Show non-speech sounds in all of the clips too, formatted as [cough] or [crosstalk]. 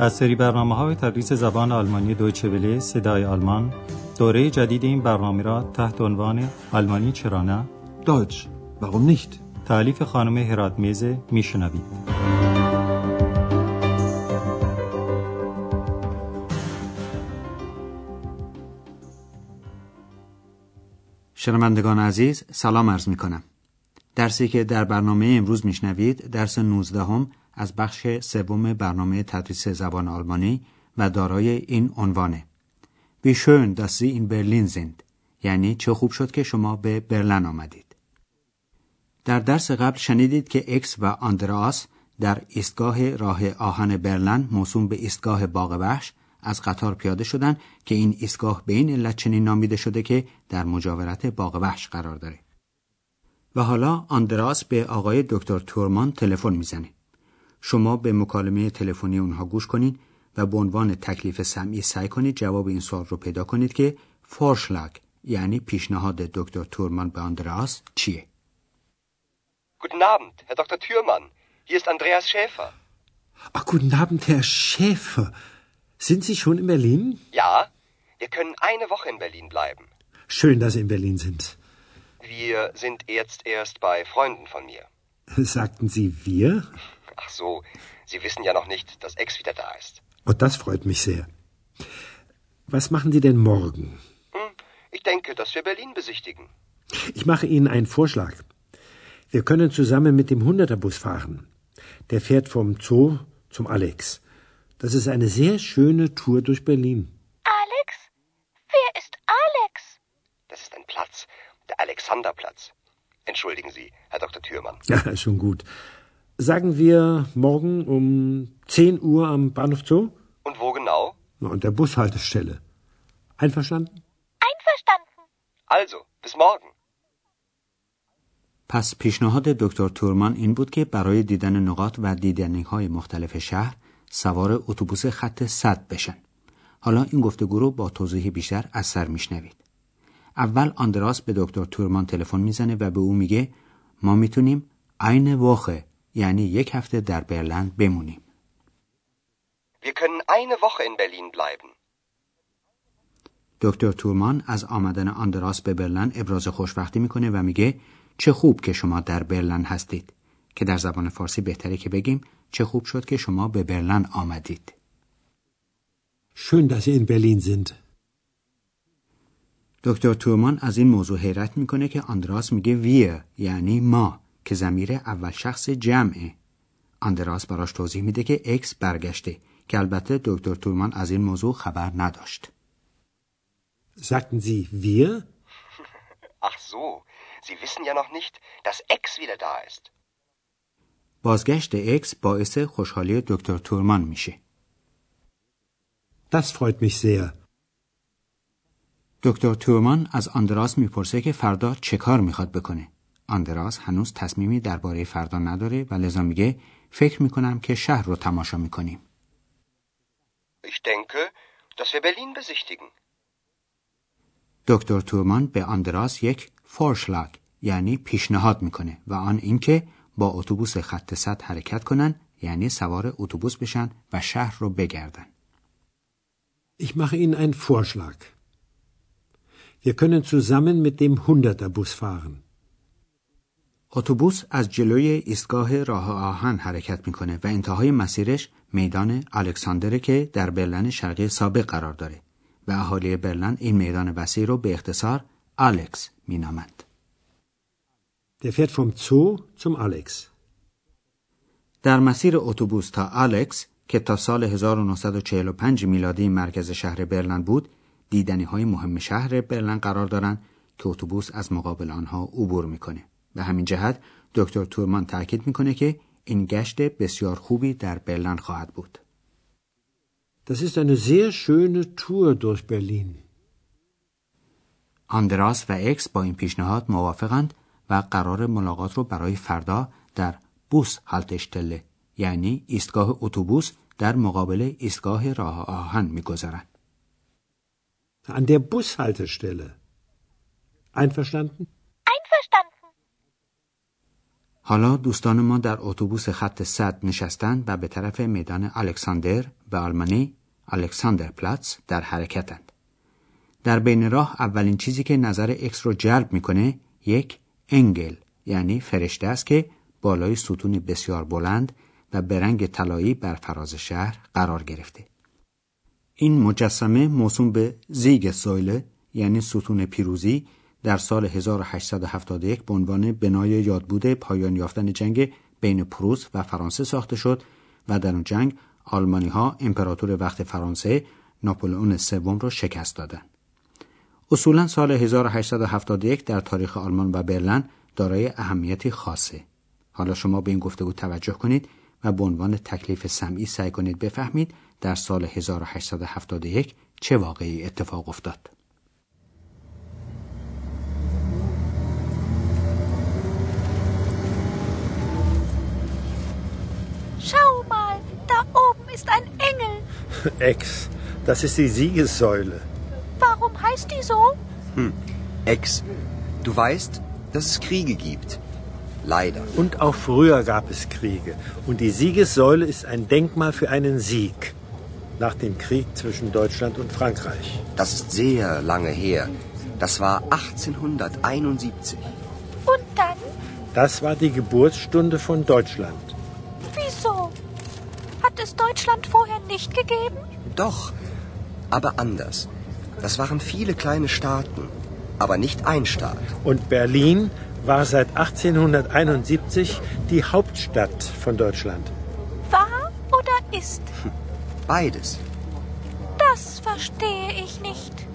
از سری برنامه های تدریس زبان آلمانی دویچه وله صدای آلمان دوره جدید این برنامه را تحت عنوان آلمانی چرا نه؟ Deutsch, warum nicht? تعلیف خانم هرات میزه میشنوید شنوندگان عزیز سلام عرض می کنم. درسی که در برنامه امروز میشنوید درس 19 هم از بخش سوم برنامه تدریس زبان آلمانی و دارای این عنوانه. Wie schön, dass Sie in Berlin. یعنی چه خوب شد که شما به برلن آمدید. در درس قبل شنیدید که اکس و آندراس در ایستگاه راه آهن برلن موسوم به ایستگاه باغ وحش از قطار پیاده شدند که این ایستگاه به این علت چنین نامیده شده که در مجاورت باغ وحش قرار داره. و حالا آندراس به آقای دکتر تورمان تلفن می‌زنه. شما به مکالمه تلفنی اونها گوش کنید و به عنوان تکلیف سمعی سعی کنید جواب این سوال رو پیدا کنید که فورشلاگ یعنی پیشنهاد دکتر تورمان به آندراس چیه؟ Guten Abend, Herr Dr. Thürmann. Hier ist Andreas Schäfer. Ach, guten Abend, Herr Schäfer. Sind Sie schon in Berlin? Ja, wir können eine Woche in Berlin bleiben. Schön, dass Sie in Berlin sind. Wir sind jetzt erst bei Freunden von mir. Sagten Sie wir? Ach so, Sie wissen ja noch nicht, dass Ex wieder da ist. Oh, das freut mich sehr. Was machen Sie denn morgen? Hm, ich denke, dass wir Berlin besichtigen. Ich mache Ihnen einen Vorschlag. Wir können zusammen mit dem Hunderterbus fahren. Der fährt vom Zoo zum Alex. Das ist eine sehr schöne Tour durch Berlin. Alex? Wer ist Alex? Das ist ein Platz, der Alexanderplatz. Entschuldigen Sie, Herr Dr. Thürmann. Ja, schon gut. Sagen wir morgen um 10 Uhr am Bahnhof Zoo? Und wo genau? Na, an der Bushaltestelle. Einverstanden? Einverstanden. Also, bis morgen. پس پیشنهاد دکتر تورمان این بود که برای دیدن نقاط و دیدنی های مختلف شهر سوار اتوبوس خط 100 بشن. حالا این گفتگو رو با توضیح بیشتر از سر میشنوید. اول آندراس به دکتر تورمان تلفن می‌زنه و به او میگه ما می‌تونیم عین واخه یعنی یک هفته در برلند بمونیم. Wir können eine Woche in Berlin bleiben. دکتر تورمان از آمدن آندراس به برلن ابراز خوشبختی می‌کنه و میگه چه خوب که شما در برلن هستید که در زبان فارسی بهتره که بگیم چه خوب شد که شما به برلن آمدید. Schön, dass Sie in Berlin sind. دکتر تورمان از این موضوع حیرت می‌کنه که آندراس میگه ویر یعنی ما که زمیر اول شخص جمعه. آندراس براش توضیح میده که اکس برگشته که البته دکتر تورمان از این موضوع خبر نداشت. Sagten Sie wir? [laughs] Ach so, Sie wissen ja noch nicht, dass Ex wieder da ist. بازگشت اکس باعث خوشحالی دکتر تورمان میشه. Das freut mich sehr. دکتر تورمان از آندراس می‌پرسه که فردا چه کار می‌خواد بکنه. آندراس هنوز تصمیمی درباره فردا نداره و لذا میگه فکر می‌کنم که شهر رو تماشا می‌کنیم. Ich denke, dass wir Berlin besichtigen. دکتر تورمان به آندراس یک فورشلاگ یعنی پیشنهاد می‌کنه و آن اینکه با اتوبوس خط 100 حرکت کنن یعنی سوار اتوبوس بشن و شهر رو بگردن. Ich mache Ihnen einen Vorschlag. Wir können zusammen mit dem Hunderterbus fahren. اتوبوس از جلوی ایستگاه راه آهن حرکت می‌کنه و انتهای مسیرش میدان الکساندره که در برلن شرقی سابق قرار داره و اهالی برلن این میدان وسیع رو به اختصار آلکس مینامند. Der fährt vom Zoo zum Alex. در مسیر اتوبوس تا آلکس که تا سال 1945 میلادی مرکز شهر برلن بود، دیدنی های مهم شهر برلن قرار دارند که اتوبوس از مقابل آنها عبور می‌کنه. به همین جهت دکتر تورمان تاکید می‌کنه که این گشت بسیار خوبی در برلن خواهد بود. Das ist eine sehr schöne Tour durch Berlin. آندراس و اکس با این پیشنهاد موافقند و قرار ملاقات رو برای فردا در بوس هالتشتله یعنی ایستگاه اتوبوس در مقابل ایستگاه راه آهن می‌گذارند. An der Bushaltestelle. Einverstanden? حالا دوستان ما در اتوبوس خط صد نشستند و به طرف میدان الکساندر به آلمانی Alexanderplatz در حرکتند. در بین راه اولین چیزی که نظر اکس رو جلب می‌کنه یک Engel یعنی فرشته است که بالای ستونی بسیار بلند و به رنگ طلایی بر فراز شهر قرار گرفته. این مجسمه موسوم به Siegessäule یعنی ستون پیروزی در سال 1871 به عنوان بنای یادبود پایان یافتن جنگ بین پروس و فرانسه ساخته شد و در اون جنگ آلمانی ها امپراتور وقت فرانسه ناپولئون سوم را شکست دادند. اصولا سال 1871 در تاریخ آلمان و برلن دارای اهمیتی خاصه. حالا شما به این گفتگو توجه کنید و به عنوان تکلیف سمعی سعی کنید بفهمید در سال 1871 چه واقعی اتفاق افتاد. Ist ein Engel. [laughs] Ex, das ist die Siegessäule. Warum heißt die so? Hm. Ex, du weißt, dass es Kriege gibt. Leider. Und auch früher gab es Kriege. Und die Siegessäule ist ein Denkmal für einen Sieg. Nach dem Krieg zwischen Deutschland und Frankreich. Das ist sehr lange her. Das war 1871. Und dann? Das war die Geburtsstunde von Deutschland Wieso? Hat es Deutschland vorher nicht gegeben? Doch, aber anders. Das waren viele kleine Staaten, aber nicht ein Staat. Und Berlin war seit 1871 die Hauptstadt von Deutschland. War oder ist? Beides. Das verstehe ich nicht.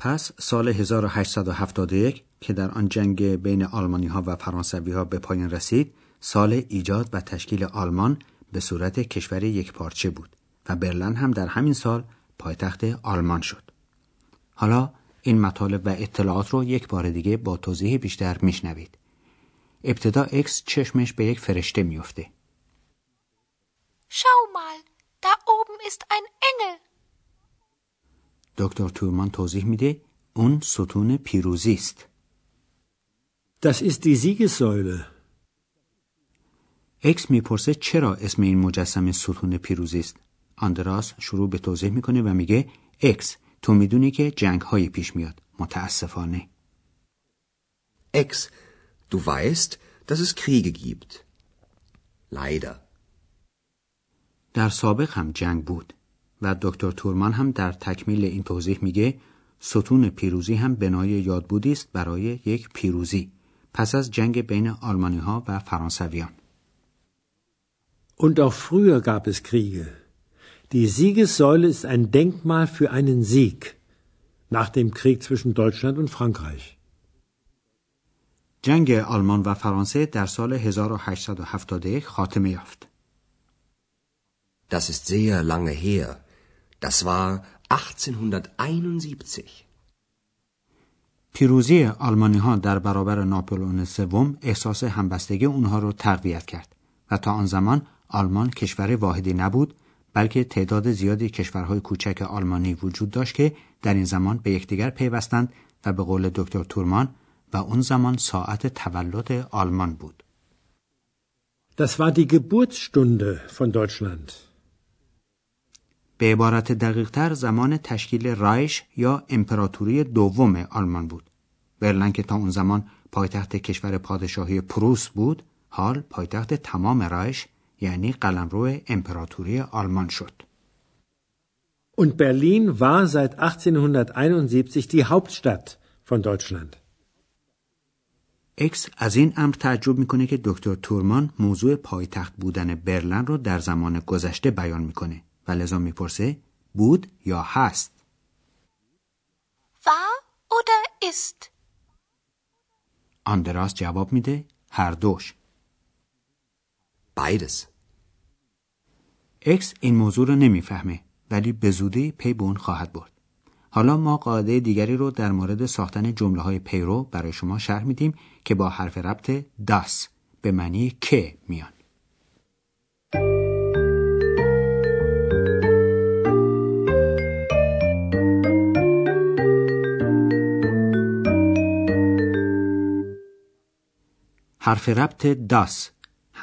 پس سال 1871 که در آن جنگ بین آلمانی ها و فرانسوی ها به پایان رسید سال ایجاد و تشکیل آلمان به صورت کشور یک پارچه بود و برلن هم در همین سال پایتخت آلمان شد. حالا این مطالب و اطلاعات رو یک بار دیگه با توضیح بیشتر میشنوید. ابتدا اکس چشمش به یک فرشته میفته. Schau mal, da oben ist ein Engel. دکتر تورمان توضیح میده اون ستون پیروزی است. Das ist die Siegessäule. اکس می‌پرسه چرا اسم این مجسمه ستون پیروزی است. آندراس شروع به توضیح می‌کنه و میگه اکس تو می‌دونی که جنگ هایی پیش میاد متاسفانه Ex, du weißt, dass es Kriege gibt. Leider. در سابق هم جنگ بود و دکتر تورمان هم در تکمیل این توضیح میگه ستون پیروزی هم بنای یادبودی است برای یک پیروزی پس از جنگ بین آلمانی ها و فرانسویان Und auch früher gab es Kriege. Die Siegessäule ist ein Denkmal für einen Sieg nach dem Krieg zwischen Deutschland und Frankreich. جنگ آلمان و فرانسه در سال 1871 خاتمه یافت. Das ist sehr lange her. Das war 1871. پیروزی آلمانی ها در برابر ناپلئون سوم احساس همبستگی اونها رو تقویت کرد و تا آن زمان آلمان کشور واحدی نبود بلکه تعداد زیادی کشورهای کوچک آلمانی وجود داشت که در این زمان به یکدیگر پیوستند و به قول دکتر تورمان و اون زمان ساعت تولد آلمان بود. Das war die Geburtsstunde von Deutschland. به عبارت دقیقتر زمان تشکیل رایش یا امپراتوری دوم آلمان بود. برلن که تا اون زمان پایتخت کشور پادشاهی پروس بود، حال پایتخت تمام رایش یعنی قلمرو امپراتوری آلمان شد. Und Berlin war seit 1871 die Hauptstadt von Deutschland. اکس از این امر تعجب می‌کنه که دکتر تورمان موضوع پایتخت بودن برلن رو در زمان گذشته بیان می‌کنه و لذا می‌پرسه بود یا هست War oder ist? آندراس جواب میده هر دوش Beides. اکس این موضوع رو نمی‌فهمه ولی به زودی پی به اون خواهد برد. حالا ما قاعده دیگری رو در مورد ساختن جمله های پیرو برای شما شرح میدیم که با حرف ربط داس به معنی که میان. حرف ربط داس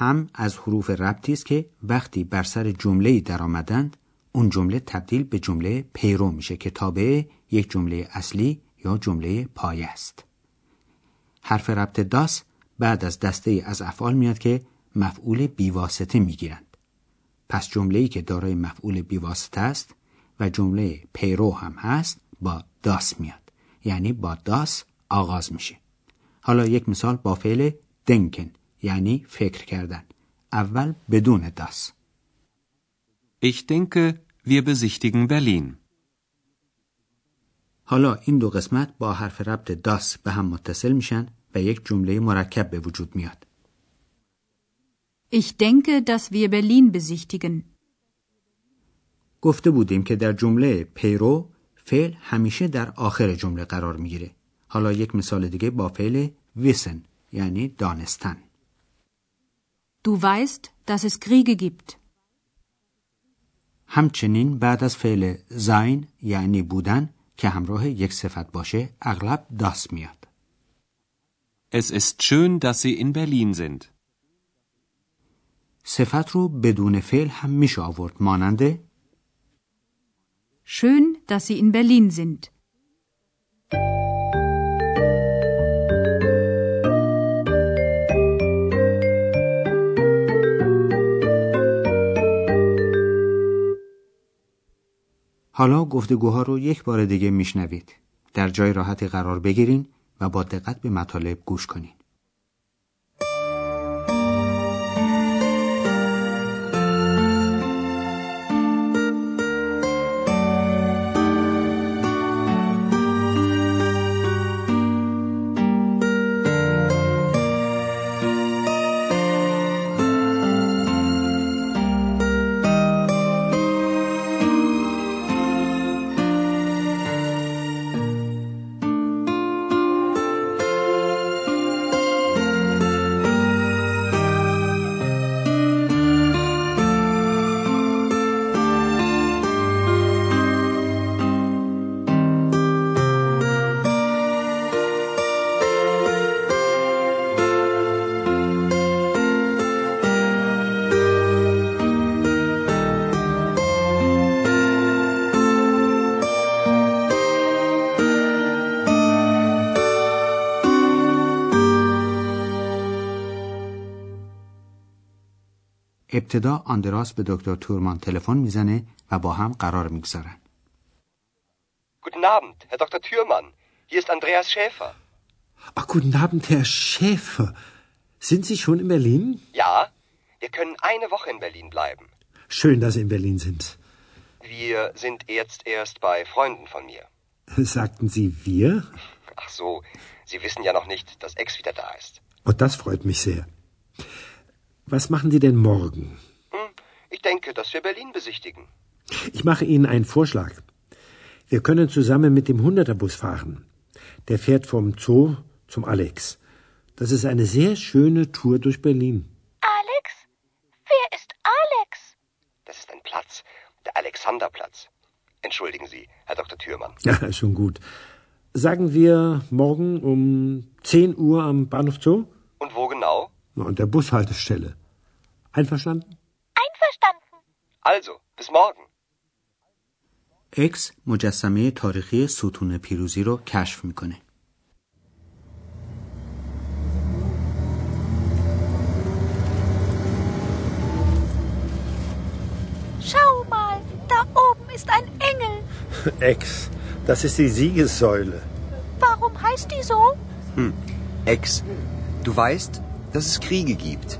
هم از حروف ربطی است که وقتی بر سر جمله در آمدند اون جمله تبدیل به جمله پیرو میشه که تابع یک جمله اصلی یا جمله پایه است. حرف ربط داس بعد از دسته از افعال میاد که مفعول بیواسطه می‌گیرند. پس جمله‌ای که دارای مفعول بیواسطه است و جمله پیرو هم هست با داس میاد. یعنی با داس آغاز میشه. حالا یک مثال با فعل دنکن یعنی فکر کردن. اول بدون داس. Ich denke, wir besichtigen Berlin. حالا این دو قسمت با حرف ربط داس به هم متصل میشن و یک جمله مرکب به وجود میاد. Ich denke, dass wir Berlin besichtigen. گفته بودیم که در جمله پیرو فعل همیشه در آخر جمله قرار می‌گیره. حالا یک مثال دیگه با فعل wissen یعنی دانستن. Du weißt, dass es Kriege gibt. همچنین بعد از فعل زاین یعنی بودن که همراه یک صفت باشه اغلب داس میاد. Es ist schön, dass Sie in Berlin sind. صفت رو بدون فعل هم میشه آورد ماننده Schön, dass Sie in Berlin sind. حالا گفتگوها رو یک بار دیگه میشنوید. در جای راحتی قرار بگیرین و با دقت به مطالب گوش کنین. ابتدا آندراس به دکتر تورمان تلفن میزنه و با هم قرار میگذارن. Guten Abend, Herr Dr. Thürmann. Hier ist Andreas Schäfer. Ach, guten Abend, Herr Schäfer. Sind Sie schon in Berlin? Ja, wir können eine Woche in Berlin bleiben. Schön, dass Sie in Berlin sind. Wir sind jetzt erst bei Freunden von mir. Sagten Sie wir? Ach so, Sie wissen ja noch nicht, dass Ex wieder da ist. Und das freut mich sehr. Was machen Sie denn morgen? Hm, ich denke, dass wir Berlin besichtigen. Ich mache Ihnen einen Vorschlag. Wir können zusammen mit dem Hunderterbus fahren. Der fährt vom Zoo zum Alex. Das ist eine sehr schöne Tour durch Berlin. Alex? Wer ist Alex? Das ist ein Platz, der Alexanderplatz. Entschuldigen Sie, Herr Dr. Thürmann. Ja, [laughs] schon gut. Sagen wir morgen um 10 Uhr am Bahnhof Zoo? Und wo genau? Na, An der Bushaltestelle. Einverstanden? Einverstanden. Also, bis morgen. اکس مجسمه تاریخی ستون پیروزی رو کشف میکنه. Schau mal, da oben ist ein Engel. Ex, [laughs] das ist die Siegessäule. Warum heißt die so? Hm. Ex, du weißt, dass es Kriege gibt.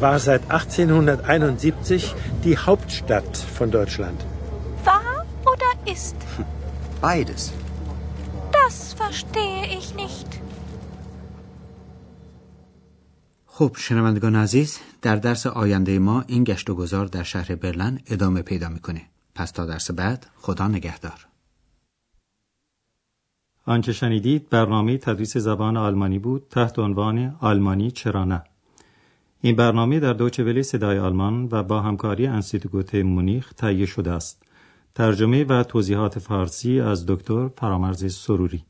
war seit 1871 die Hauptstadt von Deutschland. War oder ist? Beides. Das verstehe ich nicht. خب شنوندگان عزیز در درس آینده ما این گشت و گذار در شهر برلن ادامه پیدا می‌کنه پس تا درس بعد خدا نگهدار آنچه شنیدید برنامه تدریس زبان آلمانی بود تحت عنوان آلمانی چرا نه این برنامه در دوچه ولی صدای آلمان و با همکاری انستیتوت مونیخ تهیه شده است. ترجمه و توضیحات فارسی از دکتر فرامرز سروری.